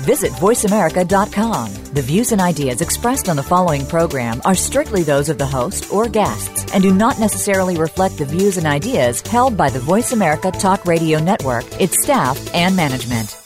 Visit VoiceAmerica.com. The views and ideas expressed on the following program are strictly those of the host or guests and do not necessarily reflect the views and ideas held by the Voice America Talk Radio Network, its staff, and management.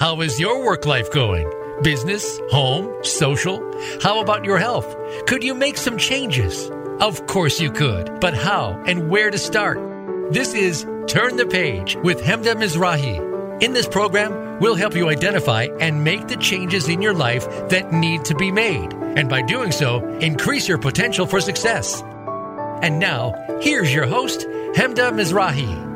How is your work life going? Business, home, social? How about your health? Could you make some changes? Of course you could, but how and where to start? This is Turn the Page with Hemda Mizrahi. In this program, we'll help you identify and make the changes in your life that need to be made, and by doing so, increase your potential for success. And now, here's your host, Hemda Mizrahi.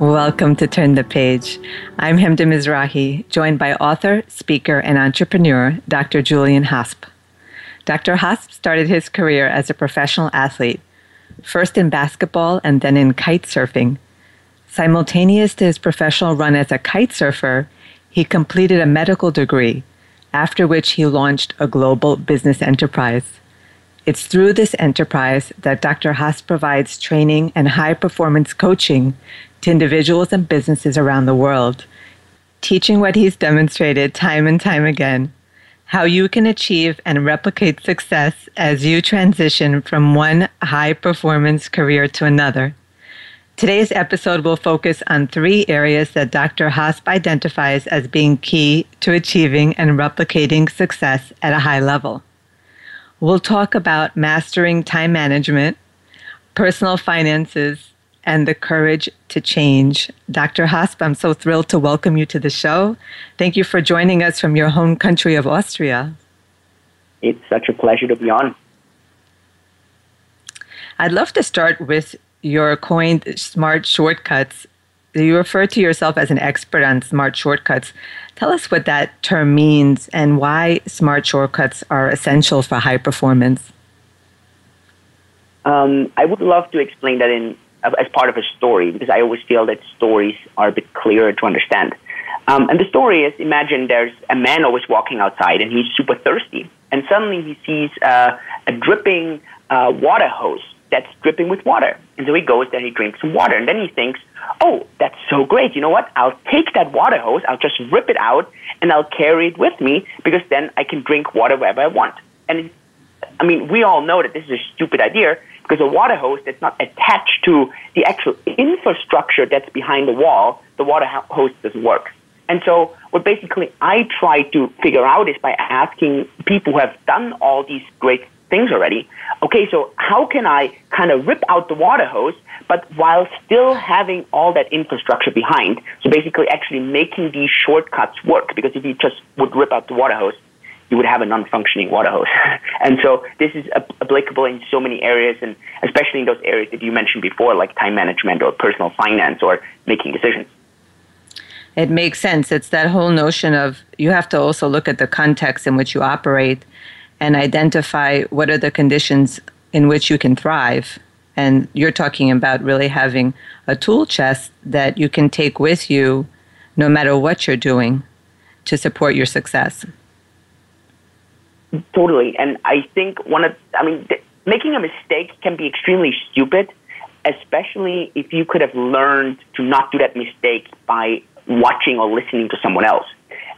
Welcome to Turn the Page. I'm Hemda Mizrahi, joined by author, speaker, and entrepreneur Dr. Julian Hosp. Dr. Hosp started his career as a professional athlete, first in basketball and then in kite surfing. Simultaneous to his professional run as a kite surfer, he completed a medical degree, after which he launched a global business enterprise. It's through this enterprise that Dr. Hosp provides training and high performance coaching to individuals and businesses around the world, teaching what he's demonstrated time and time again how you can achieve and replicate success as you transition from one high performance career to another. Today's episode will focus on three areas that Dr. Hosp identifies as being key to achieving and replicating success at a high level. We'll talk about mastering time management, personal finances, and the courage to change. Dr. Hosp, I'm so thrilled to welcome you to the show. Thank you for joining us from your home country of Austria. It's such a pleasure to be on. I'd love to start with your coined smart shortcuts. You refer to yourself as an expert on smart shortcuts. Tell us what that term means and why smart shortcuts are essential for high performance. Um, I would love to explain that in as part of a story because I always feel that stories are a bit clearer to understand. Um, and the story is imagine there's a man always walking outside and he's super thirsty. And suddenly he sees uh, a dripping uh, water hose that's dripping with water. And so he goes there, he drinks some water. And then he thinks, oh, that's so great. You know what? I'll take that water hose, I'll just rip it out, and I'll carry it with me because then I can drink water wherever I want. And I mean, we all know that this is a stupid idea, because a water hose that's not attached to the actual infrastructure that's behind the wall, the water hose doesn't work. And so what basically I try to figure out is by asking people who have done all these great things already, okay, so how can I kind of rip out the water hose, but while still having all that infrastructure behind? So basically actually making these shortcuts work, because if you just would rip out the water hose, you would have a non-functioning water hose. and so this is applicable in so many areas, and especially in those areas that you mentioned before, like time management or personal finance or making decisions. It makes sense. It's that whole notion of you have to also look at the context in which you operate and identify what are the conditions in which you can thrive. And you're talking about really having a tool chest that you can take with you no matter what you're doing to support your success. Totally. And I think one of, I mean, th- making a mistake can be extremely stupid, especially if you could have learned to not do that mistake by watching or listening to someone else.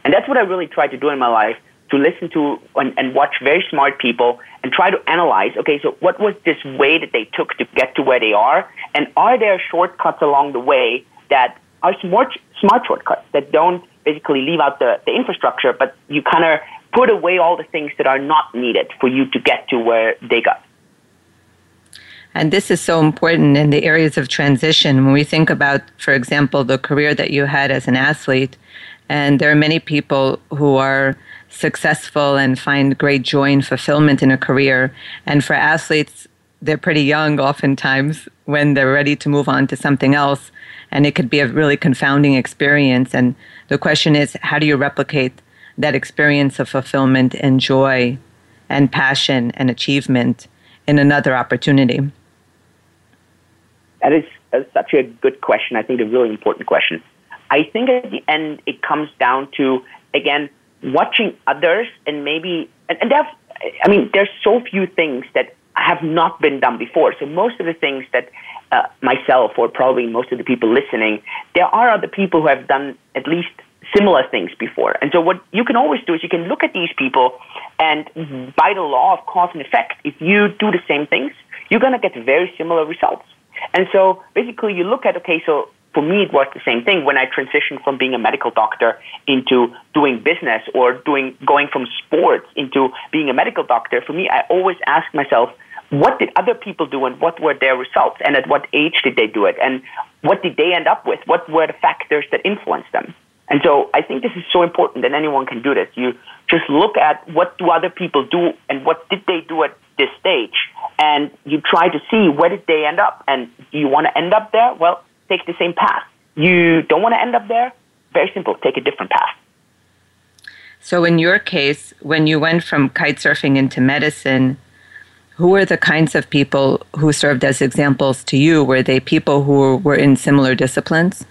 And that's what I really tried to do in my life to listen to and, and watch very smart people and try to analyze okay, so what was this way that they took to get to where they are? And are there shortcuts along the way that are smart, smart shortcuts that don't basically leave out the, the infrastructure, but you kind of put away all the things that are not needed for you to get to where they got. And this is so important in the areas of transition. When we think about, for example, the career that you had as an athlete, and there are many people who are successful and find great joy and fulfillment in a career. And for athletes, they're pretty young oftentimes when they're ready to move on to something else. And it could be a really confounding experience. And the question is, how do you replicate that experience of fulfillment and joy and passion and achievement in another opportunity? That is such a good question. I think a really important question. I think at the end it comes down to again watching others and maybe and, and have, I mean there's so few things that have not been done before. So most of the things that uh, myself or probably most of the people listening, there are other people who have done at least similar things before. And so what you can always do is you can look at these people and mm-hmm. by the law of cause and effect, if you do the same things, you're going to get very similar results. And so basically you look at, okay, so for me it was the same thing when I transitioned from being a medical doctor into doing business or doing, going from sports into being a medical doctor. For me, I always ask myself, what did other people do and what were their results and at what age did they do it and what did they end up with? What were the factors that influenced them? And so I think this is so important that anyone can do this. You just look at what do other people do and what did they do at this stage and you try to see where did they end up and do you want to end up there? Well, take the same path. You don't want to end up there? Very simple, take a different path. So in your case, when you went from kite surfing into medicine, who were the kinds of people who served as examples to you? Were they people who were in similar disciplines?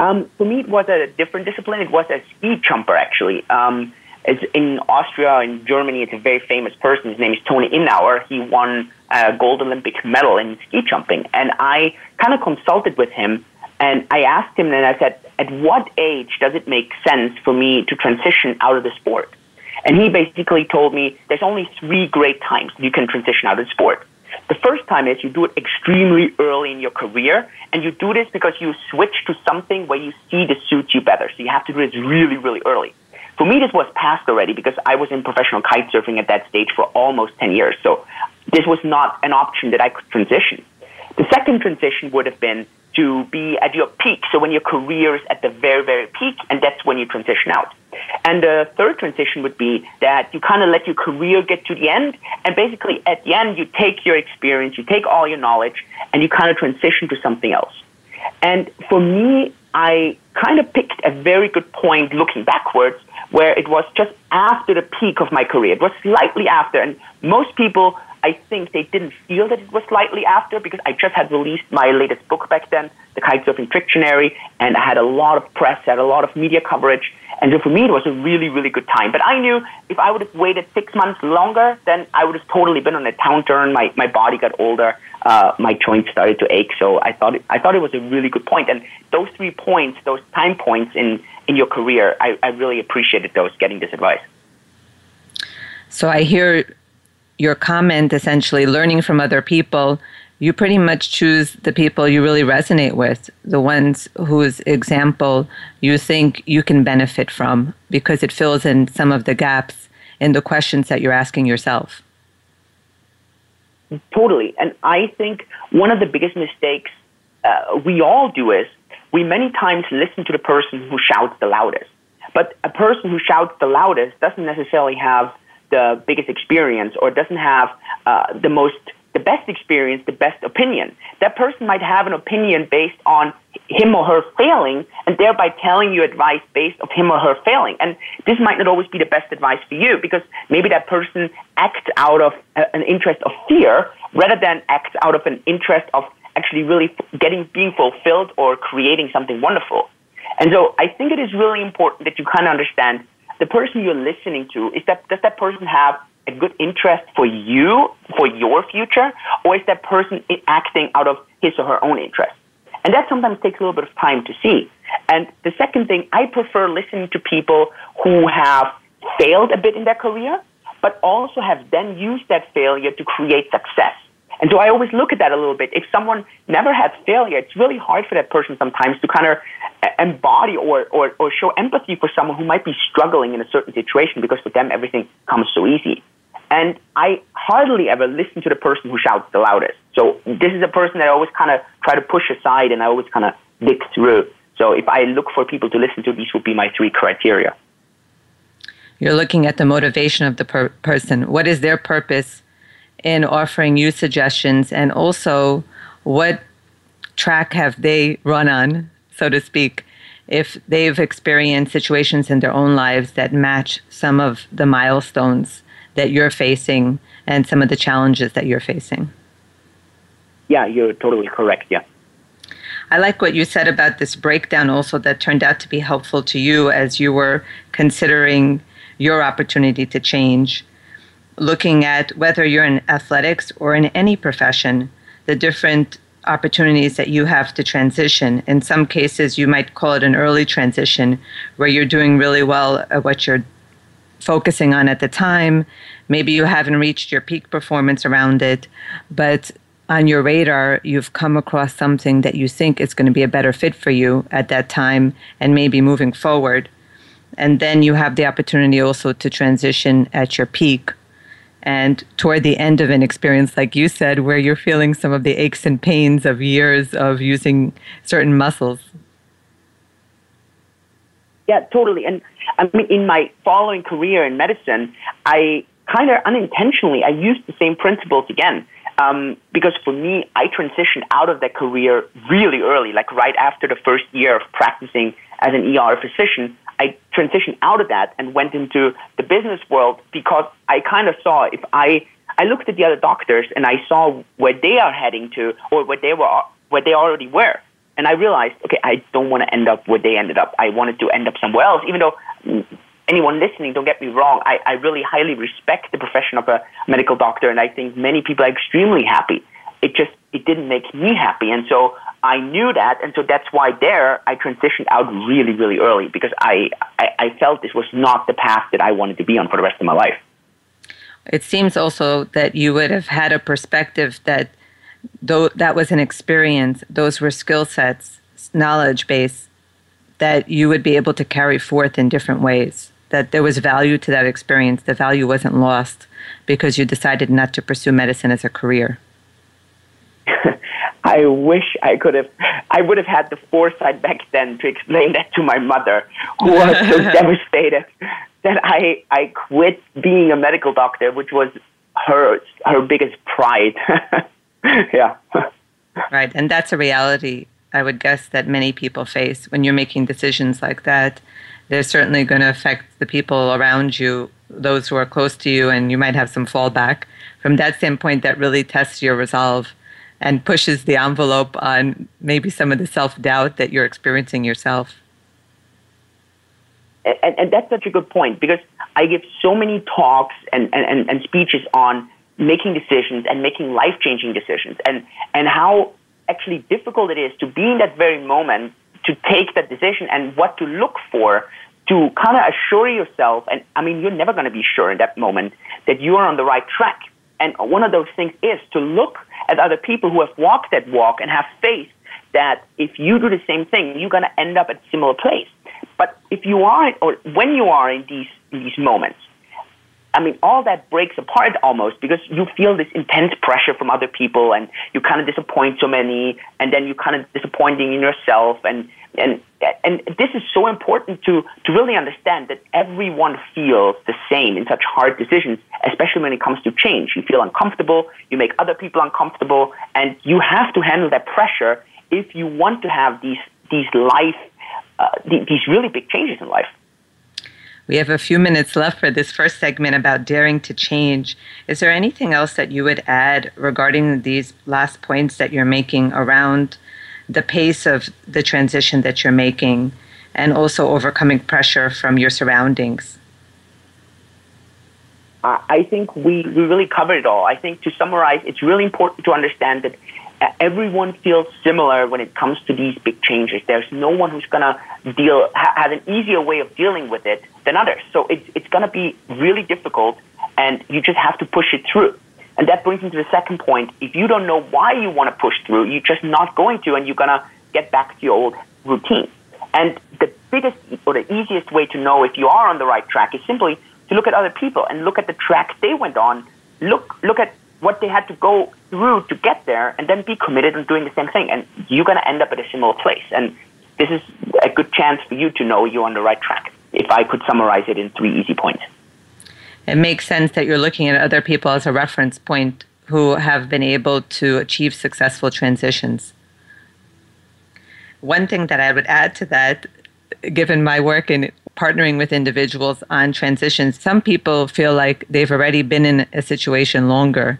Um, for me, it was a different discipline. It was a ski jumper, actually. Um, it's in Austria, in Germany, it's a very famous person. His name is Tony Innauer. He won a gold Olympic medal in ski jumping. And I kind of consulted with him and I asked him and I said, at what age does it make sense for me to transition out of the sport? And he basically told me there's only three great times you can transition out of sport. The first time is you do it extremely early in your career, and you do this because you switch to something where you see this suits you better. So you have to do this really, really early. For me, this was past already because I was in professional kite surfing at that stage for almost 10 years. So this was not an option that I could transition. The second transition would have been to be at your peak. So when your career is at the very, very peak, and that's when you transition out. And the third transition would be that you kind of let your career get to the end, and basically at the end, you take your experience, you take all your knowledge, and you kind of transition to something else. And for me, I kind of picked a very good point looking backwards where it was just after the peak of my career. It was slightly after, and most people I think they didn't feel that it was slightly after because I just had released my latest book back then, The Kitesurfing Dictionary, and I had a lot of press, had a lot of media coverage. And so for me, it was a really, really good time. But I knew if I would have waited six months longer, then I would have totally been on a downturn. My, my body got older. Uh, my joints started to ache. So I thought, it, I thought it was a really good point. And those three points, those time points in, in your career, I, I really appreciated those getting this advice. So I hear your comment essentially learning from other people you pretty much choose the people you really resonate with the ones whose example you think you can benefit from because it fills in some of the gaps in the questions that you're asking yourself. Totally. And i think one of the biggest mistakes uh, we all do is we many times listen to the person who shouts the loudest. But a person who shouts the loudest doesn't necessarily have the biggest experience or doesn't have uh, the most the best experience, the best opinion. That person might have an opinion based on him or her failing and thereby telling you advice based of him or her failing. And this might not always be the best advice for you because maybe that person acts out of an interest of fear rather than acts out of an interest of actually really getting being fulfilled or creating something wonderful. And so I think it is really important that you kind of understand the person you're listening to, is that, does that person have a good interest for you, for your future, or is that person acting out of his or her own interest? And that sometimes takes a little bit of time to see. And the second thing, I prefer listening to people who have failed a bit in their career, but also have then used that failure to create success. And so I always look at that a little bit. If someone never had failure, it's really hard for that person sometimes to kind of embody or, or, or show empathy for someone who might be struggling in a certain situation because for them everything comes so easy. And I hardly ever listen to the person who shouts the loudest. So this is a person that I always kind of try to push aside and I always kind of dig through. So if I look for people to listen to, these would be my three criteria. You're looking at the motivation of the per- person. What is their purpose in offering you suggestions? And also, what track have they run on so to speak, if they've experienced situations in their own lives that match some of the milestones that you're facing and some of the challenges that you're facing. Yeah, you're totally correct. Yeah. I like what you said about this breakdown also that turned out to be helpful to you as you were considering your opportunity to change, looking at whether you're in athletics or in any profession, the different opportunities that you have to transition. In some cases, you might call it an early transition where you're doing really well at what you're focusing on at the time. Maybe you haven't reached your peak performance around it, but on your radar, you've come across something that you think is going to be a better fit for you at that time and maybe moving forward. And then you have the opportunity also to transition at your peak and toward the end of an experience, like you said, where you're feeling some of the aches and pains of years of using certain muscles. Yeah, totally. And I mean, in my following career in medicine, I kind of unintentionally I used the same principles again. Um, because for me, I transitioned out of that career really early, like right after the first year of practicing as an ER physician. I transitioned out of that and went into the business world because I kind of saw if I I looked at the other doctors and I saw where they are heading to or where they were where they already were. And I realized, okay, I don't want to end up where they ended up. I wanted to end up somewhere else, even though anyone listening, don't get me wrong, I, I really highly respect the profession of a medical doctor, and I think many people are extremely happy. It just it didn't make me happy, and so I knew that, and so that's why there I transitioned out really, really early because I, I, I felt this was not the path that I wanted to be on for the rest of my life. It seems also that you would have had a perspective that though that was an experience, those were skill sets, knowledge base that you would be able to carry forth in different ways. That there was value to that experience. The value wasn't lost because you decided not to pursue medicine as a career. I wish I could have, I would have had the foresight back then to explain that to my mother, who was so devastated that I, I quit being a medical doctor, which was her, her biggest pride. yeah. Right. And that's a reality, I would guess, that many people face when you're making decisions like that. They're certainly going to affect the people around you, those who are close to you, and you might have some fallback. From that standpoint, that really tests your resolve and pushes the envelope on maybe some of the self doubt that you're experiencing yourself. And, and, that's such a good point because I give so many talks and, and, and speeches on making decisions and making life changing decisions and, and how actually difficult it is to be in that very moment to take that decision and what to look for to kind of assure yourself. And I mean, you're never going to be sure in that moment that you are on the right track. And one of those things is to look at other people who have walked that walk and have faith that if you do the same thing, you're going to end up at a similar place. But if you are, or when you are in these, these moments, I mean, all that breaks apart almost because you feel this intense pressure from other people and you kind of disappoint so many and then you kind of disappointing in yourself and, and, and this is so important to, to really understand that everyone feels the same in such hard decisions, especially when it comes to change. You feel uncomfortable, you make other people uncomfortable, and you have to handle that pressure if you want to have these, these life, uh, these really big changes in life. We have a few minutes left for this first segment about daring to change. Is there anything else that you would add regarding these last points that you're making around the pace of the transition that you're making and also overcoming pressure from your surroundings? I think we, we really covered it all. I think to summarize, it's really important to understand that uh, everyone feels similar when it comes to these big changes. There's no one who's going to deal ha- have an easier way of dealing with it than others. So it's it's going to be really difficult, and you just have to push it through. And that brings me to the second point. If you don't know why you want to push through, you're just not going to, and you're going to get back to your old routine. And the biggest or the easiest way to know if you are on the right track is simply to look at other people and look at the track they went on. Look look at what they had to go through to get there and then be committed on doing the same thing. And you're going to end up at a similar place. And this is a good chance for you to know you're on the right track, if I could summarize it in three easy points. It makes sense that you're looking at other people as a reference point who have been able to achieve successful transitions. One thing that I would add to that, given my work in partnering with individuals on transitions, some people feel like they've already been in a situation longer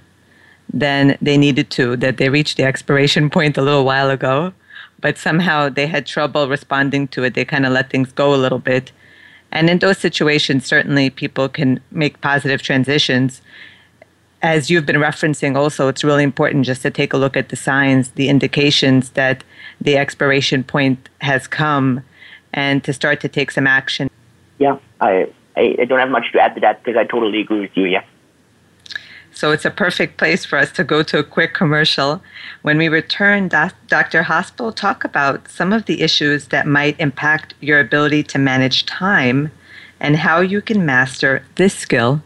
than they needed to, that they reached the expiration point a little while ago, but somehow they had trouble responding to it. They kind of let things go a little bit. And in those situations, certainly people can make positive transitions. As you've been referencing, also, it's really important just to take a look at the signs, the indications that the expiration point has come, and to start to take some action. Yeah, I, I don't have much to add to that because I totally agree with you. Yeah. So it's a perfect place for us to go to a quick commercial. When we return, Dr. Hosp will talk about some of the issues that might impact your ability to manage time and how you can master this skill.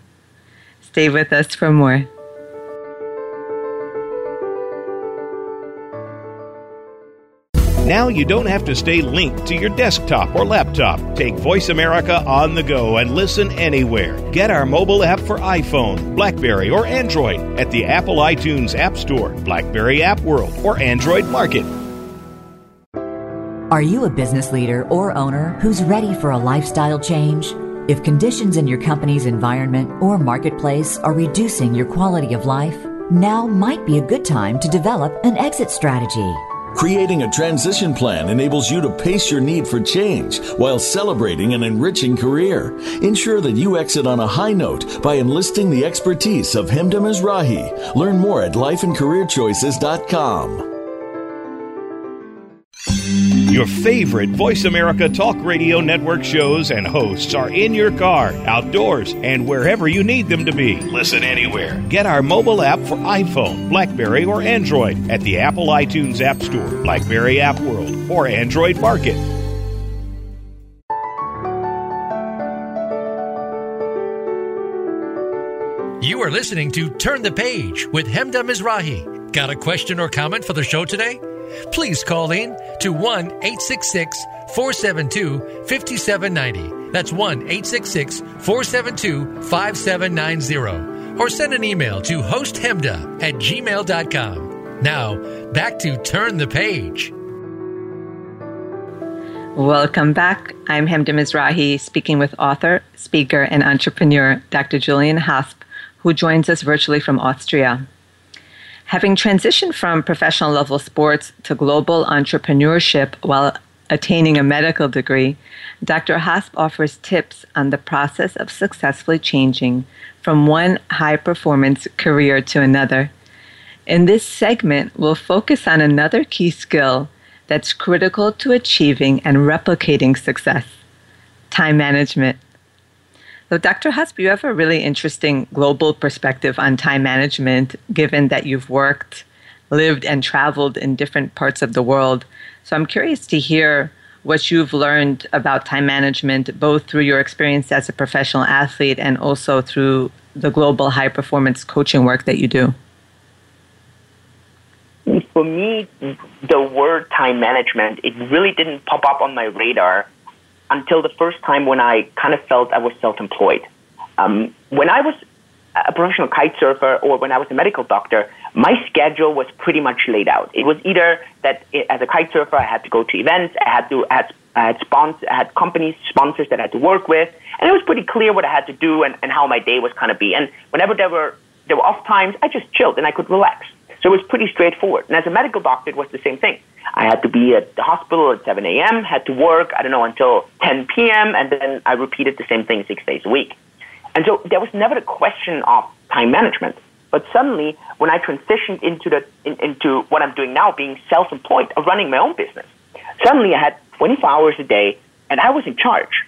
Stay with us for more. Now you don't have to stay linked to your desktop or laptop. Take Voice America on the go and listen anywhere. Get our mobile app for iPhone, Blackberry, or Android at the Apple iTunes App Store, Blackberry App World, or Android Market. Are you a business leader or owner who's ready for a lifestyle change? If conditions in your company's environment or marketplace are reducing your quality of life, now might be a good time to develop an exit strategy. Creating a transition plan enables you to pace your need for change while celebrating an enriching career. Ensure that you exit on a high note by enlisting the expertise of Hemda Mizrahi. Learn more at lifeandcareerchoices.com. Your favorite Voice America Talk Radio Network shows and hosts are in your car, outdoors, and wherever you need them to be. Listen anywhere. Get our mobile app for iPhone, Blackberry, or Android at the Apple iTunes App Store, Blackberry App World, or Android Market. You are listening to Turn the Page with Hemda Mizrahi. Got a question or comment for the show today? Please call in to 1 866 472 5790. That's 1 866 472 5790. Or send an email to hosthemda at gmail.com. Now, back to Turn the Page. Welcome back. I'm Hemda Mizrahi, speaking with author, speaker, and entrepreneur Dr. Julian Hosp, who joins us virtually from Austria. Having transitioned from professional level sports to global entrepreneurship while attaining a medical degree, Dr. Hosp offers tips on the process of successfully changing from one high performance career to another. In this segment, we'll focus on another key skill that's critical to achieving and replicating success time management. So, Dr. Hosp, you have a really interesting global perspective on time management, given that you've worked, lived, and traveled in different parts of the world. So, I'm curious to hear what you've learned about time management, both through your experience as a professional athlete and also through the global high performance coaching work that you do. For me, the word time management, it really didn't pop up on my radar until the first time when I kind of felt I was self-employed. Um, when I was a professional kite surfer or when I was a medical doctor, my schedule was pretty much laid out. It was either that it, as a kite surfer, I had to go to events, I had to, I had, I had, sponsors, I had companies, sponsors that I had to work with, and it was pretty clear what I had to do and, and how my day was kind of be. And whenever there were, there were off times, I just chilled and I could relax. So it was pretty straightforward. And as a medical doctor, it was the same thing. I had to be at the hospital at 7 a.m., had to work, I don't know, until 10 p.m., and then I repeated the same thing six days a week. And so there was never a question of time management. But suddenly, when I transitioned into, the, in, into what I'm doing now, being self employed, running my own business, suddenly I had 24 hours a day and I was in charge.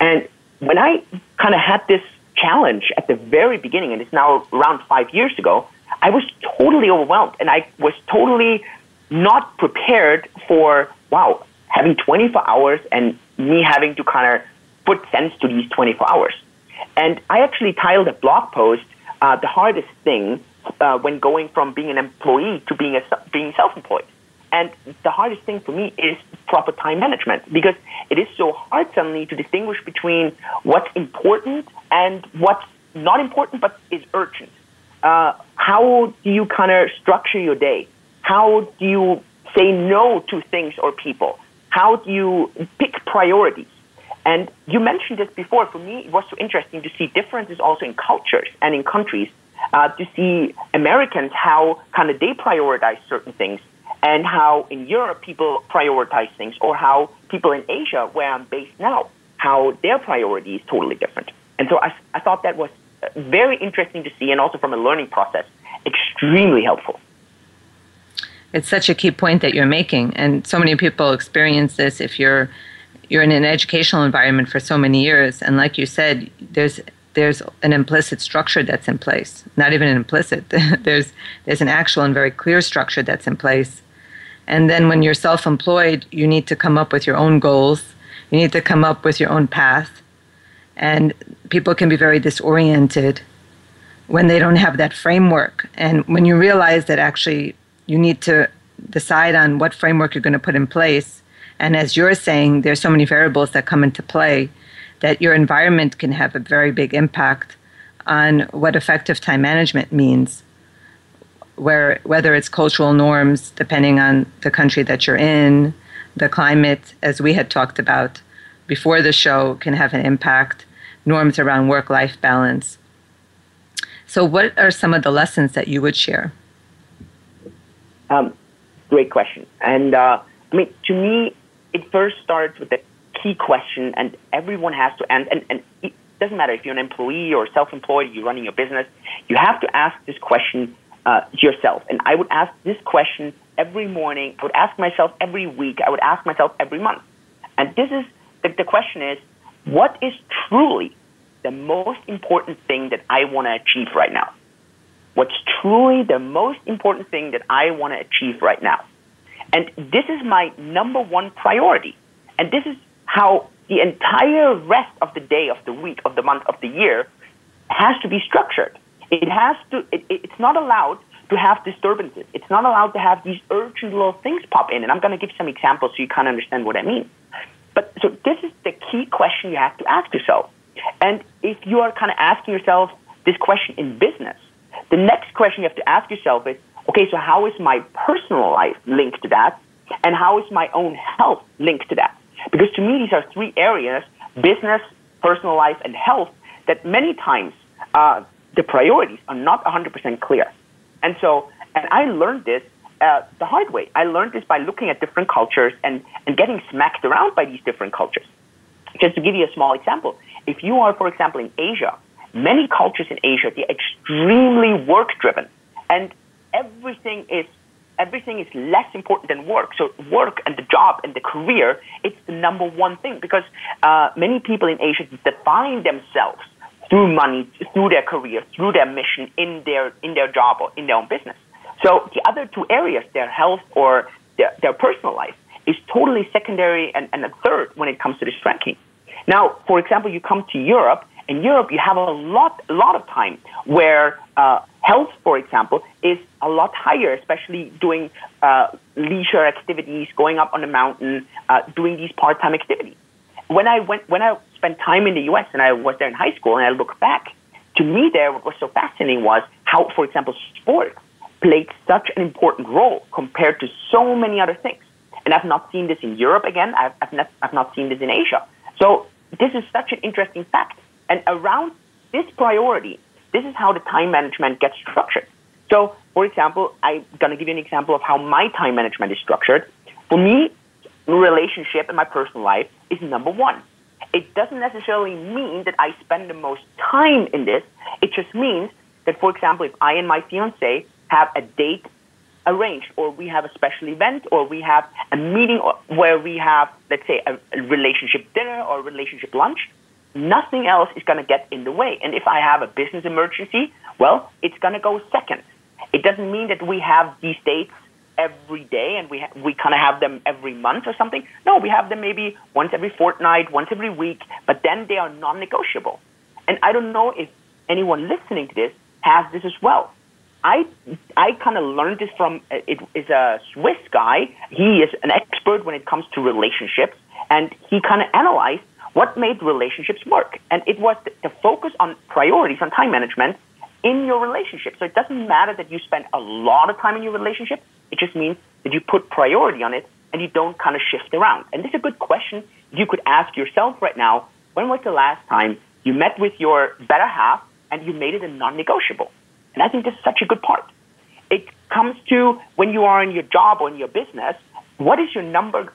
And when I kind of had this challenge at the very beginning, and it's now around five years ago, I was totally overwhelmed and I was totally not prepared for, wow, having 24 hours and me having to kind of put sense to these 24 hours. And I actually titled a blog post, uh, the hardest thing uh, when going from being an employee to being, a, being self-employed. And the hardest thing for me is proper time management because it is so hard suddenly to distinguish between what's important and what's not important but is urgent. Uh, how do you kind of structure your day? How do you say no to things or people? How do you pick priorities? And you mentioned this before. For me, it was so interesting to see differences also in cultures and in countries. Uh, to see Americans how kind of they prioritize certain things, and how in Europe people prioritize things, or how people in Asia, where I'm based now, how their priority is totally different. And so I, I thought that was very interesting to see, and also from a learning process, extremely helpful. It's such a key point that you're making, and so many people experience this if you're you're in an educational environment for so many years, and like you said, there's there's an implicit structure that's in place. Not even an implicit. there's there's an actual and very clear structure that's in place. And then when you're self-employed, you need to come up with your own goals. You need to come up with your own path. And people can be very disoriented when they don't have that framework. And when you realize that actually you need to decide on what framework you're going to put in place. And as you're saying, there's so many variables that come into play that your environment can have a very big impact on what effective time management means. Where whether it's cultural norms, depending on the country that you're in, the climate, as we had talked about before the show, can have an impact. Norms around work-life balance. So, what are some of the lessons that you would share? Um, great question. And uh, I mean, to me, it first starts with the key question, and everyone has to, and, and, and it doesn't matter if you're an employee or self-employed, you're running your business, you have to ask this question uh, yourself. And I would ask this question every morning. I would ask myself every week. I would ask myself every month. And this is the, the question is, what is truly the most important thing that I want to achieve right now? what's truly the most important thing that I want to achieve right now. And this is my number one priority. And this is how the entire rest of the day, of the week, of the month, of the year has to be structured. It has to, it, it's not allowed to have disturbances. It's not allowed to have these urgent little things pop in. And I'm going to give some examples so you kind of understand what I mean. So this is the key question you have to ask yourself. And if you are kind of asking yourself this question in business, the next question you have to ask yourself is, okay, so how is my personal life linked to that? And how is my own health linked to that? Because to me, these are three areas, business, personal life, and health, that many times uh, the priorities are not 100% clear. And so, and I learned this uh, the hard way. I learned this by looking at different cultures and, and getting smacked around by these different cultures. Just to give you a small example, if you are, for example, in Asia, many cultures in Asia, they're extremely work driven. And everything is everything is less important than work. So work and the job and the career, it's the number one thing because uh, many people in Asia define themselves through money, through their career, through their mission in their in their job or in their own business. So the other two areas, their health or their, their personal life, is totally secondary and, and a third when it comes to this ranking. Now, for example, you come to Europe in Europe, you have a lot, a lot of time where uh, health, for example, is a lot higher, especially doing uh, leisure activities, going up on the mountain, uh, doing these part-time activities. When I went, when I spent time in the U.S. and I was there in high school, and I look back, to me there, what was so fascinating was how, for example, sport played such an important role compared to so many other things. And I've not seen this in Europe again. I've, I've, not, I've not seen this in Asia. So this is such an interesting fact. And around this priority, this is how the time management gets structured. So, for example, I'm going to give you an example of how my time management is structured. For me, relationship in my personal life is number one. It doesn't necessarily mean that I spend the most time in this. It just means that, for example, if I and my fiance have a date arranged, or we have a special event, or we have a meeting where we have, let's say, a relationship dinner or relationship lunch, nothing else is going to get in the way. And if I have a business emergency, well, it's going to go second. It doesn't mean that we have these dates every day and we ha- we kind of have them every month or something. No, we have them maybe once every fortnight, once every week, but then they are non-negotiable. And I don't know if anyone listening to this has this as well. I I kind of learned this from uh, it is a Swiss guy. He is an expert when it comes to relationships, and he kind of analyzed what made relationships work? And it was the focus on priorities, on time management in your relationship. So it doesn't matter that you spend a lot of time in your relationship. It just means that you put priority on it and you don't kind of shift around. And this is a good question you could ask yourself right now, when was the last time you met with your better half and you made it a non-negotiable? And I think this is such a good part. It comes to when you are in your job or in your business, what is your number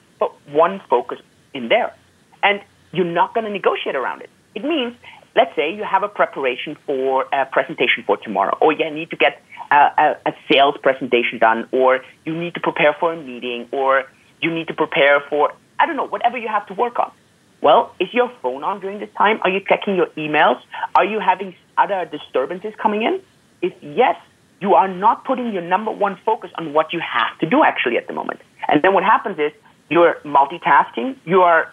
one focus in there? And you're not going to negotiate around it. It means, let's say you have a preparation for a presentation for tomorrow, or you need to get a, a, sales presentation done, or you need to prepare for a meeting, or you need to prepare for, I don't know, whatever you have to work on. Well, is your phone on during this time? Are you checking your emails? Are you having other disturbances coming in? If yes, you are not putting your number one focus on what you have to do actually at the moment. And then what happens is you're multitasking, you are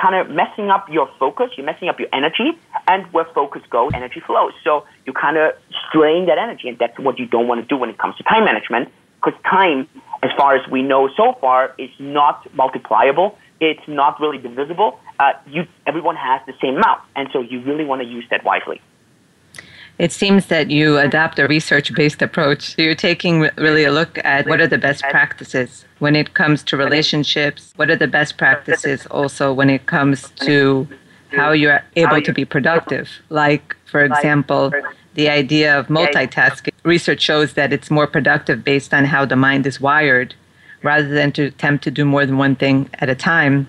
kind of messing up your focus, you're messing up your energy, and where focus goes, energy flows. So you kind of strain that energy, and that's what you don't want to do when it comes to time management, because time, as far as we know so far, is not multipliable. It's not really divisible. Uh, you, everyone has the same amount, and so you really want to use that wisely. It seems that you adopt a research based approach. You're taking really a look at what are the best practices when it comes to relationships, what are the best practices also when it comes to how you're able to be productive. Like, for example, the idea of multitasking. Research shows that it's more productive based on how the mind is wired rather than to attempt to do more than one thing at a time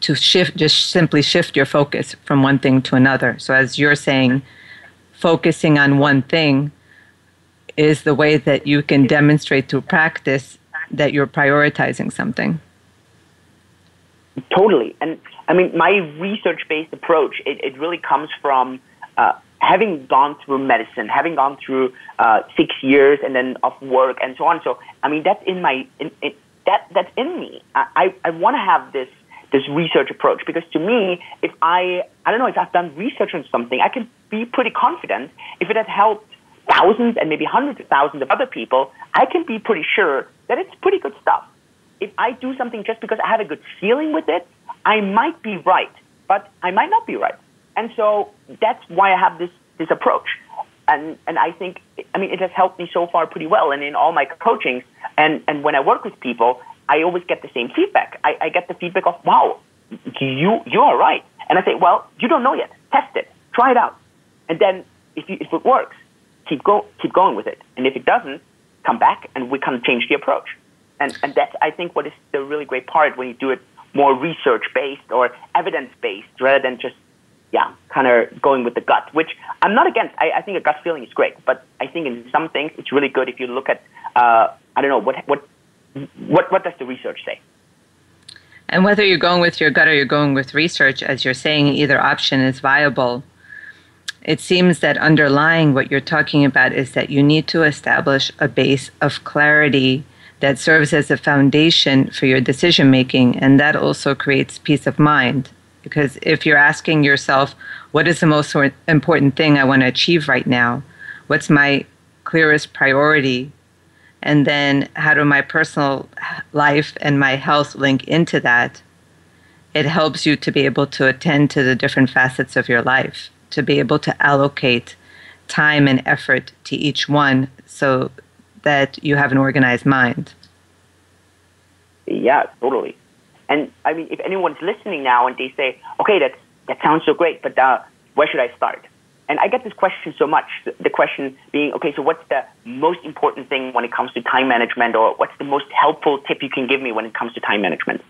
to shift just simply shift your focus from one thing to another so as you're saying focusing on one thing is the way that you can demonstrate through practice that you're prioritizing something. Totally. And I mean, my research based approach, it, it, really comes from uh, having gone through medicine, having gone through uh, six years and then of work and so on. So, I mean, that's in my, in, in, that, that's in me. I, I, I want to have this this research approach because to me, if I, I don't know, if I've done research on something, I can be pretty confident if it has helped thousands and maybe hundreds of thousands of other people, I can be pretty sure that it's pretty good stuff. If I do something just because I have a good feeling with it, I might be right, but I might not be right. And so that's why I have this, this approach. And, and I think, I mean, it has helped me so far pretty well. And in all my coachings and, and when I work with people, I always get the same feedback. I, I get the feedback of, wow, you, you are right. And I say, well, you don't know yet. Test it. Try it out. And then if, you, if it works, keep, go, keep going with it. And if it doesn't, come back and we kind of change the approach. And, and that's, I think, what is the really great part when you do it more research based or evidence based rather than just, yeah, kind of going with the gut, which I'm not against. I, I think a gut feeling is great, but I think in some things it's really good if you look at, uh, I don't know, what, what what, what does the research say? And whether you're going with your gut or you're going with research, as you're saying, either option is viable. It seems that underlying what you're talking about is that you need to establish a base of clarity that serves as a foundation for your decision making, and that also creates peace of mind. Because if you're asking yourself, what is the most important thing I want to achieve right now? What's my clearest priority? And then how do my personal life and my health link into that? It helps you to be able to attend to the different facets of your life to be able to allocate time and effort to each one so that you have an organized mind. Yeah totally. And i mean if anyone's listening now and they say okay that's that sounds so great but uh, where should i start and I get this question so much. The question being, okay, so what's the most important thing when it comes to time management, or what's the most helpful tip you can give me when it comes to time management?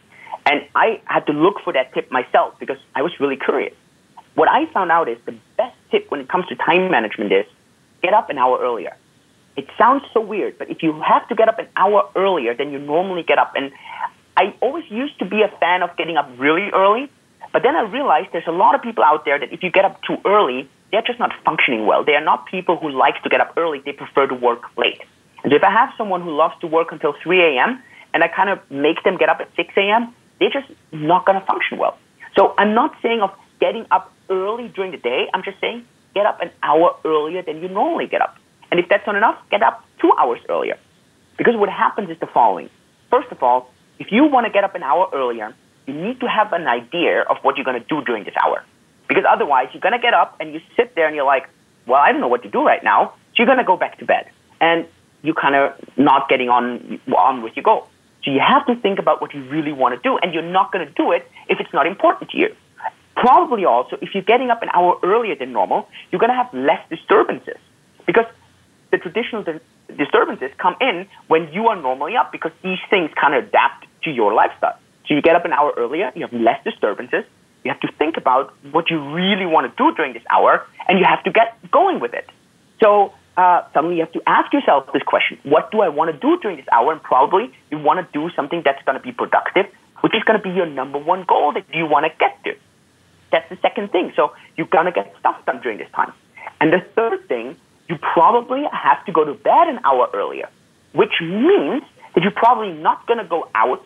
And I had to look for that tip myself because I was really curious. What I found out is the best tip when it comes to time management is get up an hour earlier. It sounds so weird, but if you have to get up an hour earlier than you normally get up, and I always used to be a fan of getting up really early, but then I realized there's a lot of people out there that if you get up too early, they're just not functioning well. They are not people who like to get up early. They prefer to work late. And if I have someone who loves to work until 3 a.m. and I kind of make them get up at 6 a.m., they're just not going to function well. So I'm not saying of getting up early during the day. I'm just saying get up an hour earlier than you normally get up. And if that's not enough, get up two hours earlier. Because what happens is the following. First of all, if you want to get up an hour earlier, you need to have an idea of what you're going to do during this hour. Because otherwise, you're going to get up and you sit there and you're like, well, I don't know what to do right now. So you're going to go back to bed. And you're kind of not getting on, on with your goal. So you have to think about what you really want to do, and you're not going to do it if it's not important to you. Probably also, if you're getting up an hour earlier than normal, you're going to have less disturbances because the traditional di- disturbances come in when you are normally up because these things kind of adapt to your lifestyle. So you get up an hour earlier, you have less disturbances, you have to think about what you really want to do during this hour, and you have to get going with it. So uh, suddenly you have to ask yourself this question: What do I want to do during this hour? And probably you want to do something that's going to be productive, which is going to be your number one goal that you want to get to. That's the second thing. So you're going to get stuff done during this time. And the third thing, you probably have to go to bed an hour earlier, which means that you're probably not going to go out,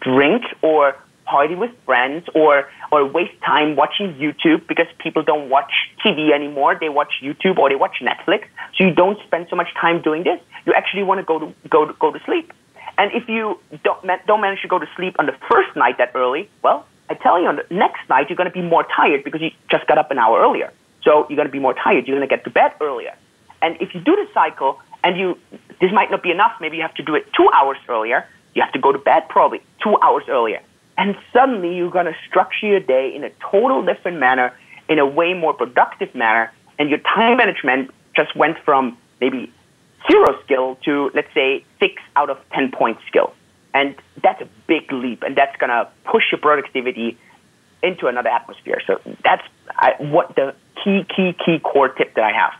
drink, or party with friends or or waste time watching YouTube because people don't watch TV anymore. They watch YouTube or they watch Netflix. So you don't spend so much time doing this. You actually want to go to go to, go to sleep. And if you don't don't manage to go to sleep on the first night that early, well, I tell you, on the next night you're going to be more tired because you just got up an hour earlier. So you're going to be more tired. You're going to get to bed earlier. And if you do the cycle and you this might not be enough, maybe you have to do it two hours earlier. You have to go to bed probably two hours earlier and suddenly you're going to structure your day in a total different manner, in a way more productive manner, and your time management just went from maybe zero skill to, let's say, six out of 10 point skill. And that's a big leap, and that's going to push your productivity into another atmosphere. So that's I, what the key, key, key core tip that I have.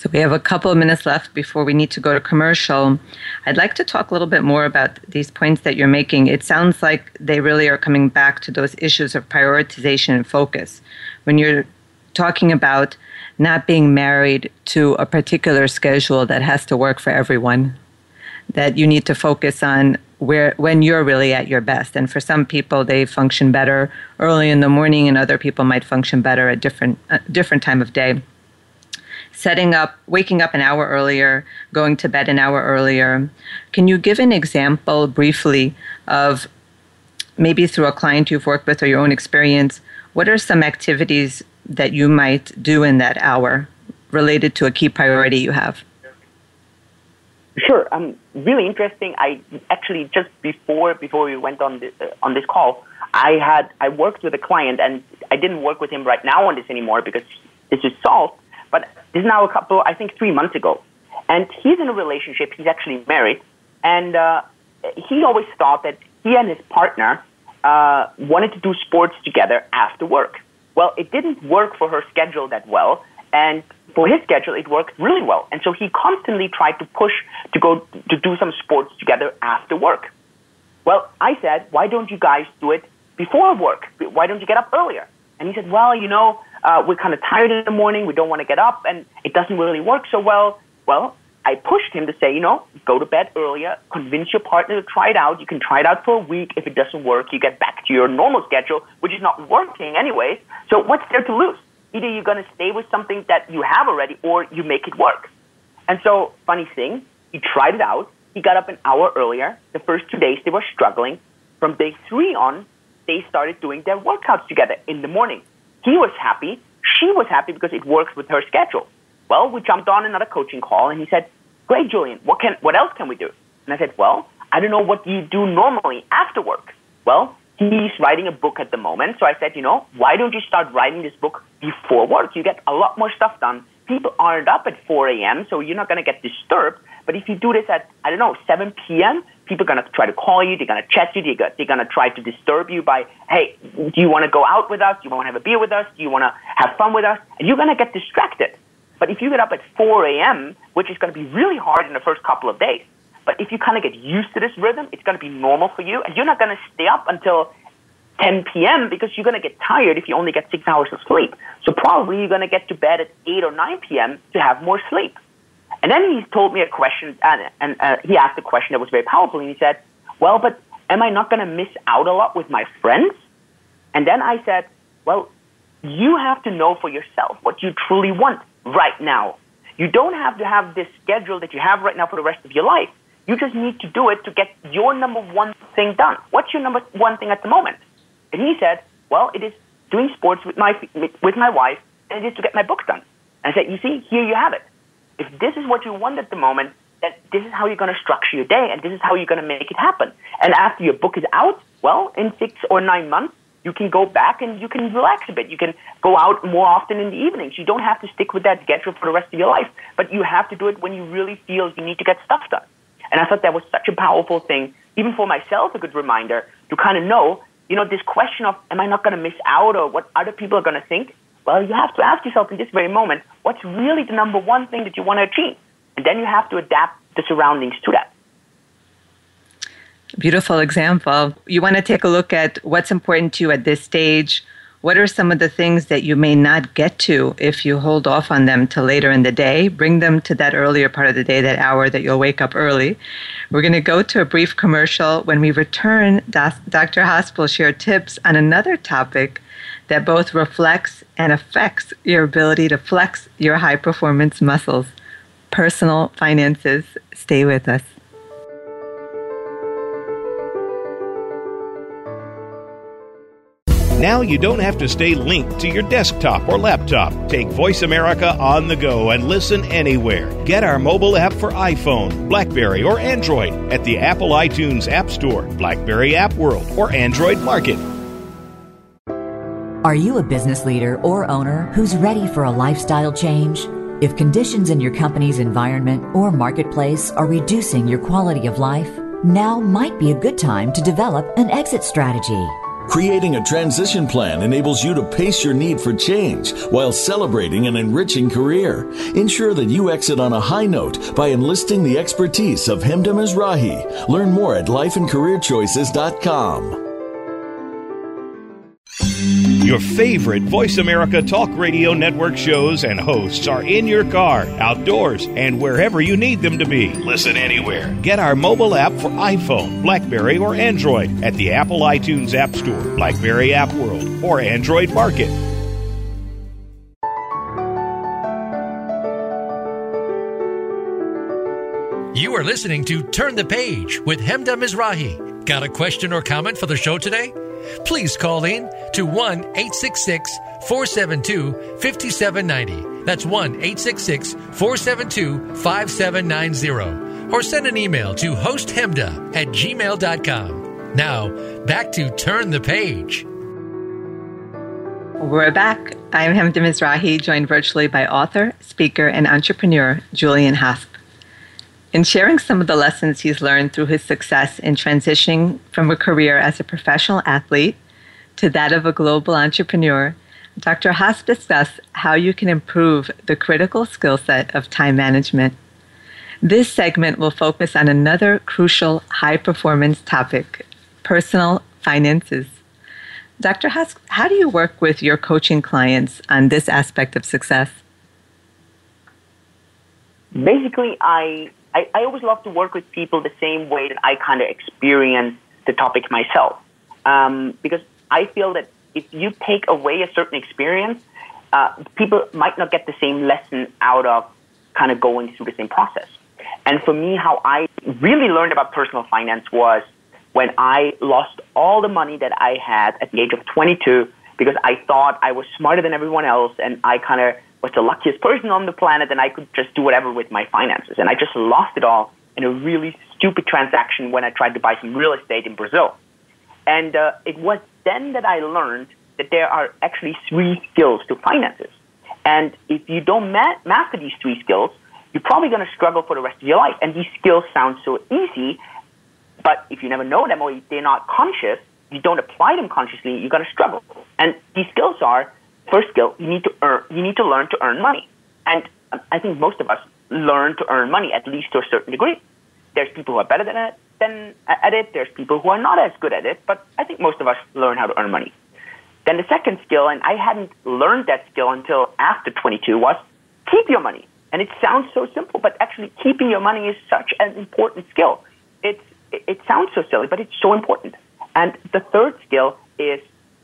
So we have a couple of minutes left before we need to go to commercial. I'd like to talk a little bit more about these points that you're making. It sounds like they really are coming back to those issues of prioritization and focus. When you're talking about not being married to a particular schedule that has to work for everyone, that you need to focus on where when you're really at your best. And for some people, they function better early in the morning, and other people might function better at different uh, different time of day setting up, waking up an hour earlier, going to bed an hour earlier. Can you give an example briefly of maybe through a client you've worked with or your own experience? What are some activities that you might do in that hour related to a key priority you have? Sure. Um, really interesting. I actually just before before we went on this, uh, on this call, I had I worked with a client, and I didn't work with him right now on this anymore because this is solved. But this is now a couple, I think, three months ago. And he's in a relationship. He's actually married. And uh, he always thought that he and his partner uh, wanted to do sports together after work. Well, it didn't work for her schedule that well. And for his schedule, it worked really well. And so he constantly tried to push to go to do some sports together after work. Well, I said, why don't you guys do it before work? Why don't you get up earlier? And he said, well, you know, uh, we're kind of tired in the morning, we don't want to get up, and it doesn't really work so well. Well, I pushed him to say, you know, go to bed earlier, convince your partner to try it out. You can try it out for a week. If it doesn't work, you get back to your normal schedule, which is not working anyways. So what's there to lose? Either you're going to stay with something that you have already or you make it work. And so, funny thing, he tried it out. He got up an hour earlier. The first two days they were struggling. From day three on, they started doing their workouts together in the morning. He was happy. She was happy because it works with her schedule. Well, we jumped on another coaching call, and he said, "Great, Julian. What can what else can we do?" And I said, "Well, I don't know what you do normally after work." Well, he's writing a book at the moment, so I said, "You know, why don't you start writing this book before work? You get a lot more stuff done. People aren't up at 4 a.m., so you're not going to get disturbed. But if you do this at I don't know 7 p.m., people are to try to call you, they're to chat you, they're going to try to disturb you by, hey, do you want to go out with us? Do you want to have a beer with us? Do you want to have fun with us? And you're to get distracted. But if you get up at 4 a.m., which is to be really hard in the first couple of days, but if you kind of get used to this rhythm, it's to be normal for you, and you're not to stay up until 10 p.m. because you're going to get tired if you only get six hours of sleep. So probably you're going to get to bed at 8 or 9 p.m. to have more sleep. And then he told me a question, and, and uh, he asked a question that was very powerful. And he said, Well, but am I not going to miss out a lot with my friends? And then I said, Well, you have to know for yourself what you truly want right now. You don't have to have this schedule that you have right now for the rest of your life. You just need to do it to get your number one thing done. What's your number one thing at the moment? And he said, Well, it is doing sports with my, with my wife, and it is to get my book done. And I said, You see, here you have it. If this is what you want at the moment, that this is how you're going to structure your day and this is how you're going to make it happen. And after your book is out, well, in six or nine months, you can go back and you can relax a bit. You can go out more often in the evenings. You don't have to stick with that schedule for the rest of your life, but you have to do it when you really feel you need to get stuff done. And I thought that was such a powerful thing, even for myself, a good reminder to kind of know, you know, this question of, am I not going to miss out or what other people are going to think? Well, you have to ask yourself in this very moment, what's really the number one thing that you want to achieve? And then you have to adapt the surroundings to that. Beautiful example. You want to take a look at what's important to you at this stage. What are some of the things that you may not get to if you hold off on them till later in the day? Bring them to that earlier part of the day, that hour that you'll wake up early. We're going to go to a brief commercial. When we return, Dr. Hosp will share tips on another topic that both reflects and affects your ability to flex your high performance muscles. Personal finances. Stay with us. Now you don't have to stay linked to your desktop or laptop. Take Voice America on the go and listen anywhere. Get our mobile app for iPhone, Blackberry, or Android at the Apple iTunes App Store, Blackberry App World, or Android Market. Are you a business leader or owner who's ready for a lifestyle change? If conditions in your company's environment or marketplace are reducing your quality of life, now might be a good time to develop an exit strategy. Creating a transition plan enables you to pace your need for change while celebrating an enriching career. Ensure that you exit on a high note by enlisting the expertise of Hemda Mizrahi. Learn more at lifeandcareerchoices.com. Your favorite Voice America Talk Radio Network shows and hosts are in your car, outdoors, and wherever you need them to be. Listen anywhere. Get our mobile app for iPhone, Blackberry, or Android at the Apple iTunes App Store, Blackberry App World, or Android Market. You are listening to Turn the Page with Hemda Mizrahi. Got a question or comment for the show today? Please call in to 1 866 472 5790. That's 1 866 472 5790. Or send an email to hosthemda at gmail.com. Now, back to Turn the Page. We're back. I'm Hemda Mizrahi, joined virtually by author, speaker, and entrepreneur Julian Hosp. In sharing some of the lessons he's learned through his success in transitioning from a career as a professional athlete to that of a global entrepreneur, Dr. Hosp discussed how you can improve the critical skill set of time management. This segment will focus on another crucial high performance topic personal finances. Dr. Hosp, how do you work with your coaching clients on this aspect of success? Basically, I I, I always love to work with people the same way that I kind of experience the topic myself. Um, because I feel that if you take away a certain experience, uh, people might not get the same lesson out of kind of going through the same process. And for me, how I really learned about personal finance was when I lost all the money that I had at the age of 22 because I thought I was smarter than everyone else and I kind of was the luckiest person on the planet and I could just do whatever with my finances. And I just lost it all in a really stupid transaction when I tried to buy some real estate in Brazil. And uh, it was then that I learned that there are actually three skills to finances. And if you don't ma- master these three skills, you're probably going to struggle for the rest of your life. And these skills sound so easy, but if you never know them or they're not conscious, you don't apply them consciously, you're going to struggle. And these skills are first skill, you need to earn, you need to learn to earn money. And um, I think most of us learn to earn money, at least to a certain degree. There's people who are better than it, than at it. There's people who are not as good at it, but I think most of us learn how to earn money. Then the second skill, and I hadn't learned that skill until after 22, was keep your money. And it sounds so simple, but actually keeping your money is such an important skill. It's, it sounds so silly, but it's so important. And the third skill is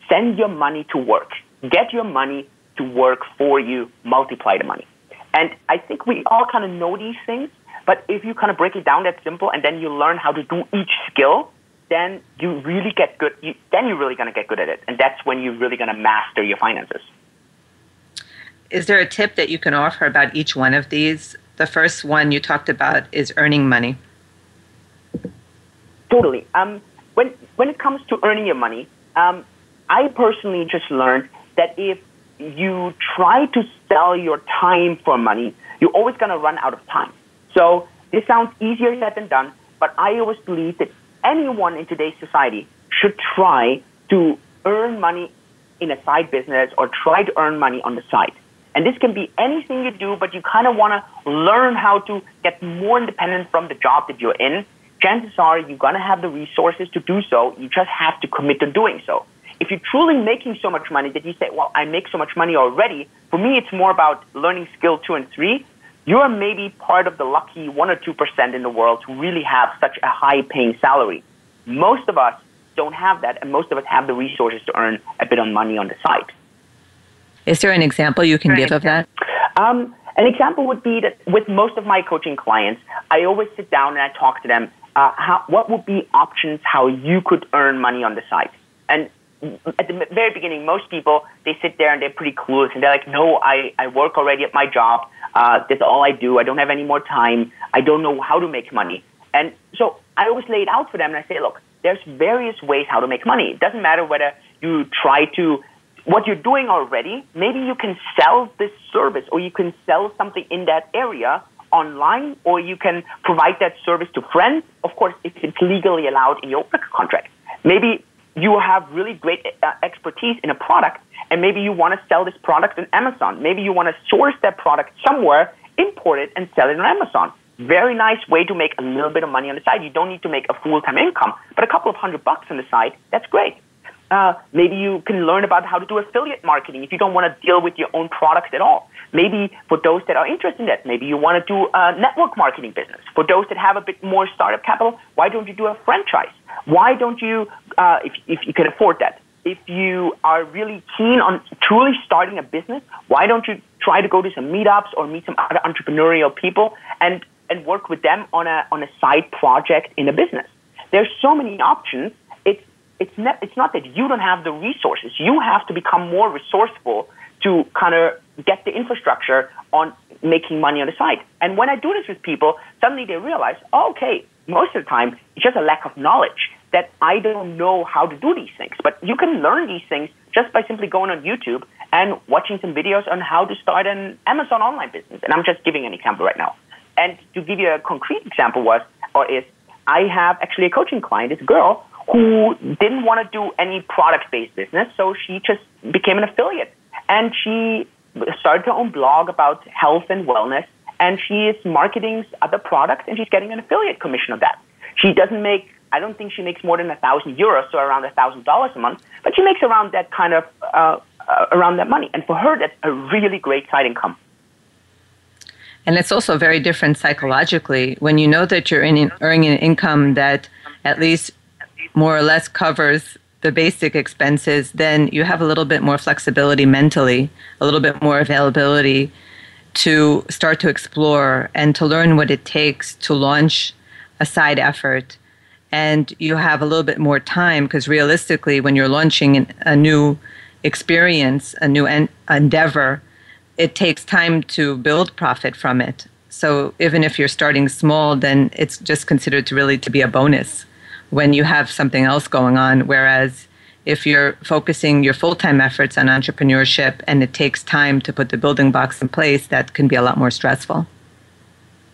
send your money to work. Get your money to work for you, multiply the money. And I think we all kind of know these things, but if you kind of break it down that simple and then you learn how to do each skill, then you really get good. You, then you're really going to get good at it. And that's when you're really going to master your finances. Is there a tip that you can offer about each one of these The first one you talked about is earning money. Totally. Um, when when it comes to earning your money, um, I personally just learned that if you try to sell your time for money, you're always going to run out of time. So this sounds easier said than done, but I always believe that anyone in today's society should try to earn money in a side business or try to earn money on the side. And this can be anything you do, but you kind of want to learn how to get more independent from the job that you're in. Chances are you're going to have the resources to do so. You just have to commit to doing so. If you're truly making so much money that you say, well, I make so much money already, for me, it's more about learning skill two and three. You're maybe part of the lucky one or 2% in the world who really have such a high paying salary. Most of us don't have that, and most of us have the resources to earn a bit of money on the side. Is there an example you can give of that? Um, an example would be that with most of my coaching clients, I always sit down and I talk to them. Uh, how, what would be options how you could earn money on the side? And at the very beginning, most people they sit there and they're pretty clueless and they're like, "No, I, I work already at my job. Uh, that's all I do. I don't have any more time. I don't know how to make money." And so I always lay it out for them and I say, "Look, there's various ways how to make money. It doesn't matter whether you try to what you're doing already. Maybe you can sell this service or you can sell something in that area online or you can provide that service to friends. Of course, if it's legally allowed in your contract. Maybe you have really great uh, expertise in a product and maybe you want to sell this product on Amazon. Maybe you want to source that product somewhere, import it and sell it on Amazon. Very nice way to make a little bit of money on the side. You don't need to make a full-time income, but a couple of hundred bucks on the side, that's great. Uh, maybe you can learn about how to do affiliate marketing if you don't want to deal with your own product at all. Maybe for those that are interested in that, maybe you want to do a network marketing business. For those that have a bit more startup capital, why don't you do a franchise? Why don't you, uh, if, if you can afford that, if you are really keen on truly starting a business, why don't you try to go to some meetups or meet some other entrepreneurial people and, and work with them on a, on a side project in a business? There's so many options it's it's, not, it's not that you don't have the resources. You have to become more resourceful to kind of get the infrastructure on making money on the side. And when I do this with people, suddenly they realize, oh, okay, most of the time it's just a lack of knowledge that I don't know how to do these things. But you can learn these things just by simply going on YouTube and watching some videos on how to start an Amazon online business. And I'm just giving an example right now. And to give you a concrete example was, or is, I have actually a coaching client, this girl who didn't want to do any product based business, so she just became an affiliate. And she started her own blog about health and wellness, and she is marketing other products, and she's getting an affiliate commission of that. She doesn't make, I don't think she makes more than a thousand euros, so around a thousand dollars a month, but she makes around that kind of, uh, uh, around that money. And for her, that's a really great side income. And it's also very different psychologically when you know that you're in, earning an income that at least more or less covers the basic expenses, then you have a little bit more flexibility mentally, a little bit more availability to start to explore and to learn what it takes to launch a side effort. And you have a little bit more time because realistically, when you're launching a new experience, a new en- endeavor, it takes time to build profit from it. So even if you're starting small, then it's just considered to really to be a bonus when you have something else going on. Whereas if you're focusing your full time efforts on entrepreneurship and it takes time to put the building blocks in place, that can be a lot more stressful.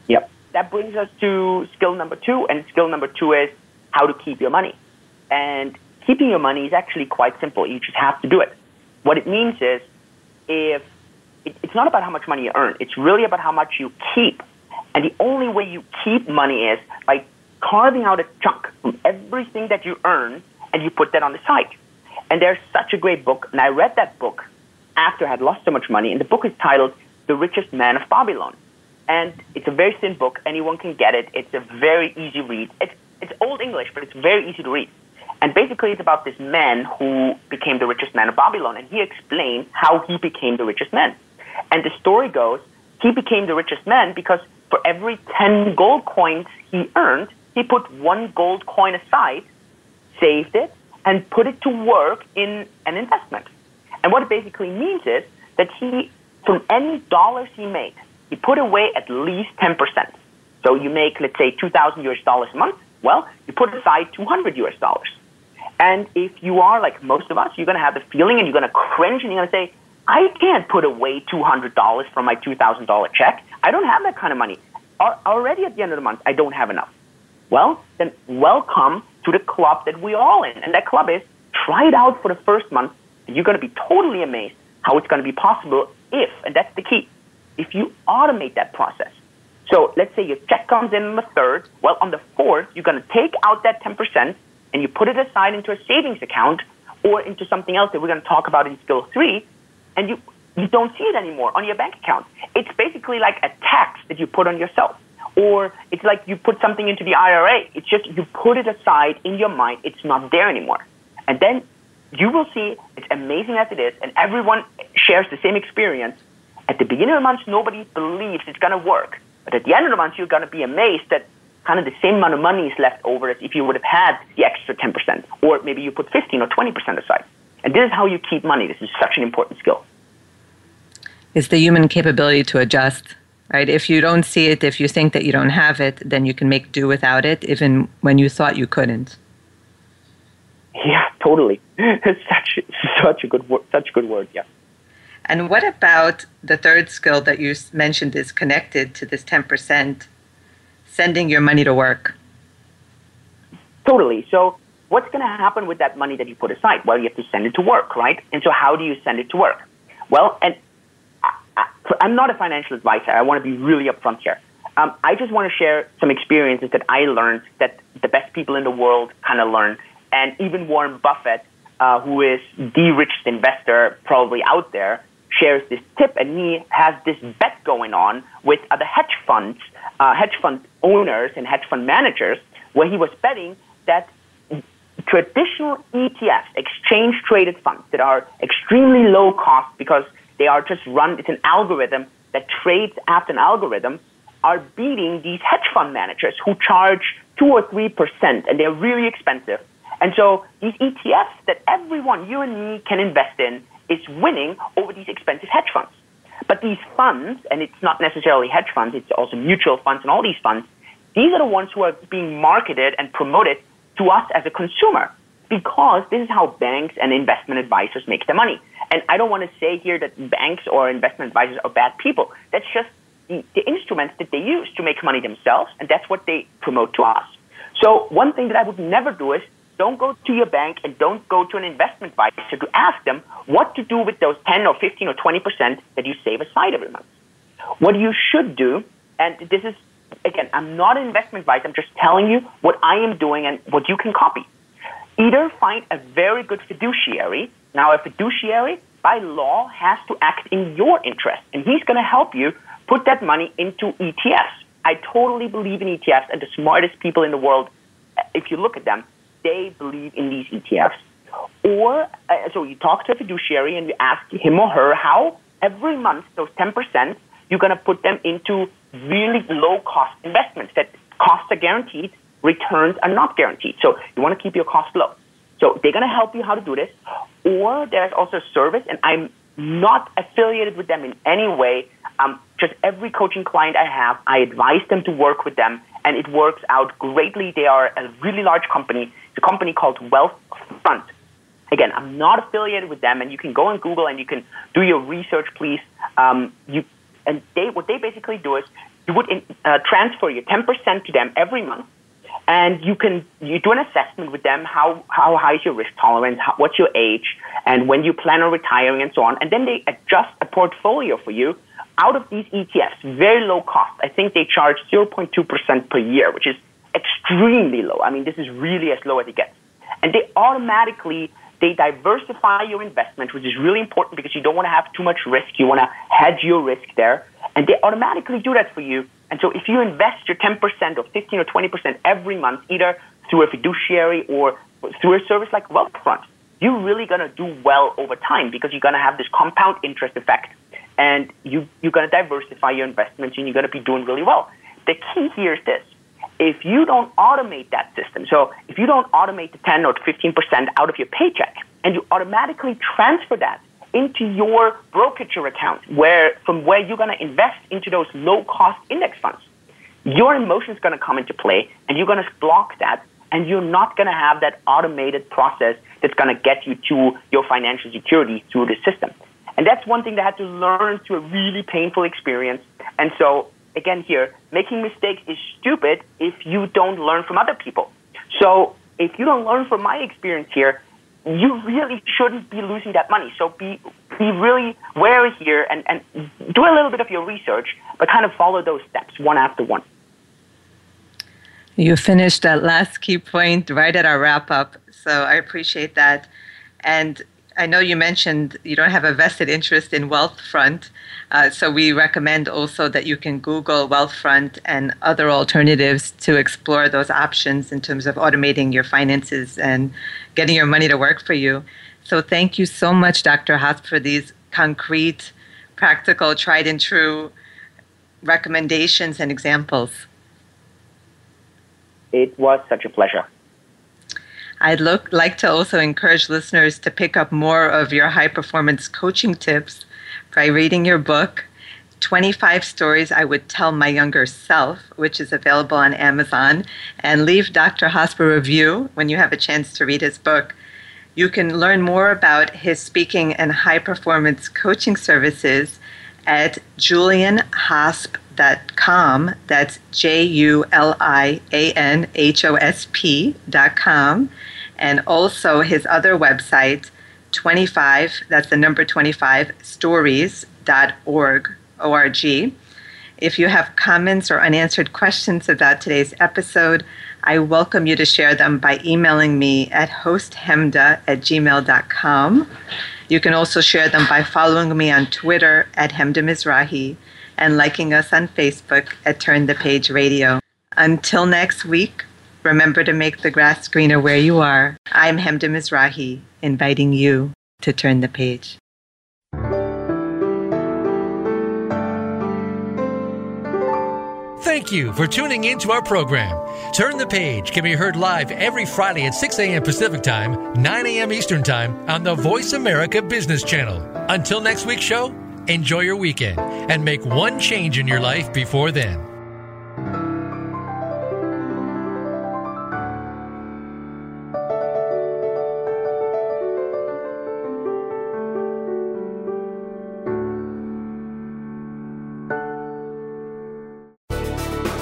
Yep. That brings us to skill number two, and skill number two is how to keep your money. And keeping your money is actually quite simple. You just have to do it. What it means is if it, it's not about how much money you earn, it's really about how much you keep. And the only way you keep money is by carving out a chunk from everything that you earn and you put that on the side. And there's such a great book, and I read that book after I had lost so much money, and the book is titled The Richest Man of Babylon. And it's a very thin book, anyone can get it. It's a very easy read. It's, it's old English, but it's very easy to read. And basically, it's about this man who became the richest man of Babylon, and he explained how he became the richest man. And the story goes, he became the richest man because for every 10 gold coins he earned, he put one gold coin aside, saved it, and put it to work in an investment. And what it basically means is that he, from any dollars he made, you put away at least 10%. So you make, let's say, 2,000 US dollars a month. Well, you put aside 200 US dollars. And if you are like most of us, you're going to have the feeling and you're going to cringe and you're going to say, I can't put away $200 from my $2,000 check. I don't have that kind of money. Already at the end of the month, I don't have enough. Well, then welcome to the club that we're all in. And that club is try it out for the first month. And you're going to be totally amazed how it's going to be possible if, and that's the key, if you automate that process. So let's say your check comes in on the third. Well, on the fourth, you're going to take out that 10% and you put it aside into a savings account or into something else that we're going to talk about in skill three, and you, you don't see it anymore on your bank account. It's basically like a tax that you put on yourself. Or it's like you put something into the IRA. It's just you put it aside in your mind. It's not there anymore. And then you will see it's amazing as it is, and everyone shares the same experience. At the beginning of the month, nobody believes it's going to work. But at the end of the month, you're going to be amazed that kind of the same amount of money is left over as if you would have had the extra 10%, or maybe you put 15 or 20% aside. And this is how you keep money. This is such an important skill. It's the human capability to adjust, right? If you don't see it, if you think that you don't have it, then you can make do without it, even when you thought you couldn't. Yeah, totally. It's such such a good word. Such a good word. Yeah. And what about the third skill that you mentioned is connected to this ten percent, sending your money to work? Totally. So what's going to happen with that money that you put aside? Well, you have to send it to work, right? And so how do you send it to work? Well, and I, am not a financial advisor. I want to be really upfront here. Um, I just want to share some experiences that I learned that the best people in the world kind of learn and even Warren Buffett, uh, who is the richest investor probably out there, shares this tip, and he has this bet going on with other hedge funds, uh, hedge fund owners, and hedge fund managers, where he was betting that traditional ETFs, exchange traded funds that are extremely low cost because they are just run, it's an algorithm that trades after an algorithm, are beating these hedge fund managers who charge two or three percent, and they're really expensive. And so these ETFs that everyone, you and me, can invest in is winning over these expensive hedge funds. But these funds, and it's not necessarily hedge funds, it's also mutual funds and all these funds, these are the ones who are being marketed and promoted to us as a consumer because this is how banks and investment advisors make their money. And I don't want to say here that banks or investment advisors are bad people. That's just the, the instruments that they use to make money themselves, and that's what they promote to us. So one thing that I would never do is don't go to your bank and don't go to an investment advisor to ask them what to do with those 10 or 15 or 20% that you save aside every month. What you should do, and this is, again, I'm not an investment advisor, I'm just telling you what I am doing and what you can copy. Either find a very good fiduciary. Now, a fiduciary, by law, has to act in your interest, and he's going to help you put that money into ETFs. I totally believe in ETFs, and the smartest people in the world, if you look at them, they believe in these ETFs. Or, uh, so you talk to a fiduciary and you ask him or her how every month those 10%, you're going to put them into really low cost investments that costs are guaranteed, returns are not guaranteed. So you want to keep your costs low. So they're going to help you how to do this. Or there's also a service, and I'm not affiliated with them in any way. Um, just every coaching client I have, I advise them to work with them, and it works out greatly. They are a really large company. It's a company called Wealth Wealthfront. Again, I'm not affiliated with them, and you can go on Google and you can do your research, please. Um, you and they what they basically do is you would in, uh, transfer your 10% to them every month, and you can you do an assessment with them how how high is your risk tolerance, how, what's your age, and when you plan on retiring, and so on. And then they adjust a portfolio for you out of these ETFs, very low cost. I think they charge 0.2% per year, which is extremely low. I mean, this is really as low as it gets. And they automatically they diversify your investment, which is really important because you don't want to have too much risk. You want to hedge your risk there. And they automatically do that for you. And so if you invest your 10% or 15 or 20% every month, either through a fiduciary or through a service like Wealthfront, you're really going to do well over time because you're going to have this compound interest effect and you, you're going to diversify your investments and you're going to be doing really well. The key here is this if you don't automate that system, so if you don't automate the 10 or 15% out of your paycheck and you automatically transfer that into your brokerage account, where from where you're going to invest into those low cost index funds. Your emotions going to come into play, and you're going to block that, and you're not going to have that automated process that's going to get you to your financial security through the system. And that's one thing that I had to learn through a really painful experience. And so, again, here, making mistakes is stupid if you don't learn from other people. So, if you don't learn from my experience here, you really shouldn't be losing that money. So be be really wary here and, and do a little bit of your research, but kind of follow those steps one after one. You finished that last key point right at our wrap up. So I appreciate that. And I know you mentioned you don't have a vested interest in Wealthfront, uh, so we recommend also that you can Google Wealthfront and other alternatives to explore those options in terms of automating your finances and getting your money to work for you. So thank you so much, Dr. Hosp, for these concrete, practical, tried and true recommendations and examples. It was such a pleasure. I'd look, like to also encourage listeners to pick up more of your high performance coaching tips by reading your book, 25 Stories I Would Tell My Younger Self, which is available on Amazon. And leave Dr. Hosp a review when you have a chance to read his book. You can learn more about his speaking and high performance coaching services at julianhosp.com. That's J U L I A N H O S P.com and also his other website, 25, that's the number 25, stories.org, O-R-G. If you have comments or unanswered questions about today's episode, I welcome you to share them by emailing me at hosthemda at gmail.com. You can also share them by following me on Twitter at Hemda Mizrahi and liking us on Facebook at Turn the Page Radio. Until next week, Remember to make the grass greener where you are. I'm Hemda Mizrahi, inviting you to turn the page. Thank you for tuning in to our program. Turn the Page can be heard live every Friday at 6 a.m. Pacific Time, 9 a.m. Eastern Time on the Voice America Business Channel. Until next week's show, enjoy your weekend and make one change in your life before then.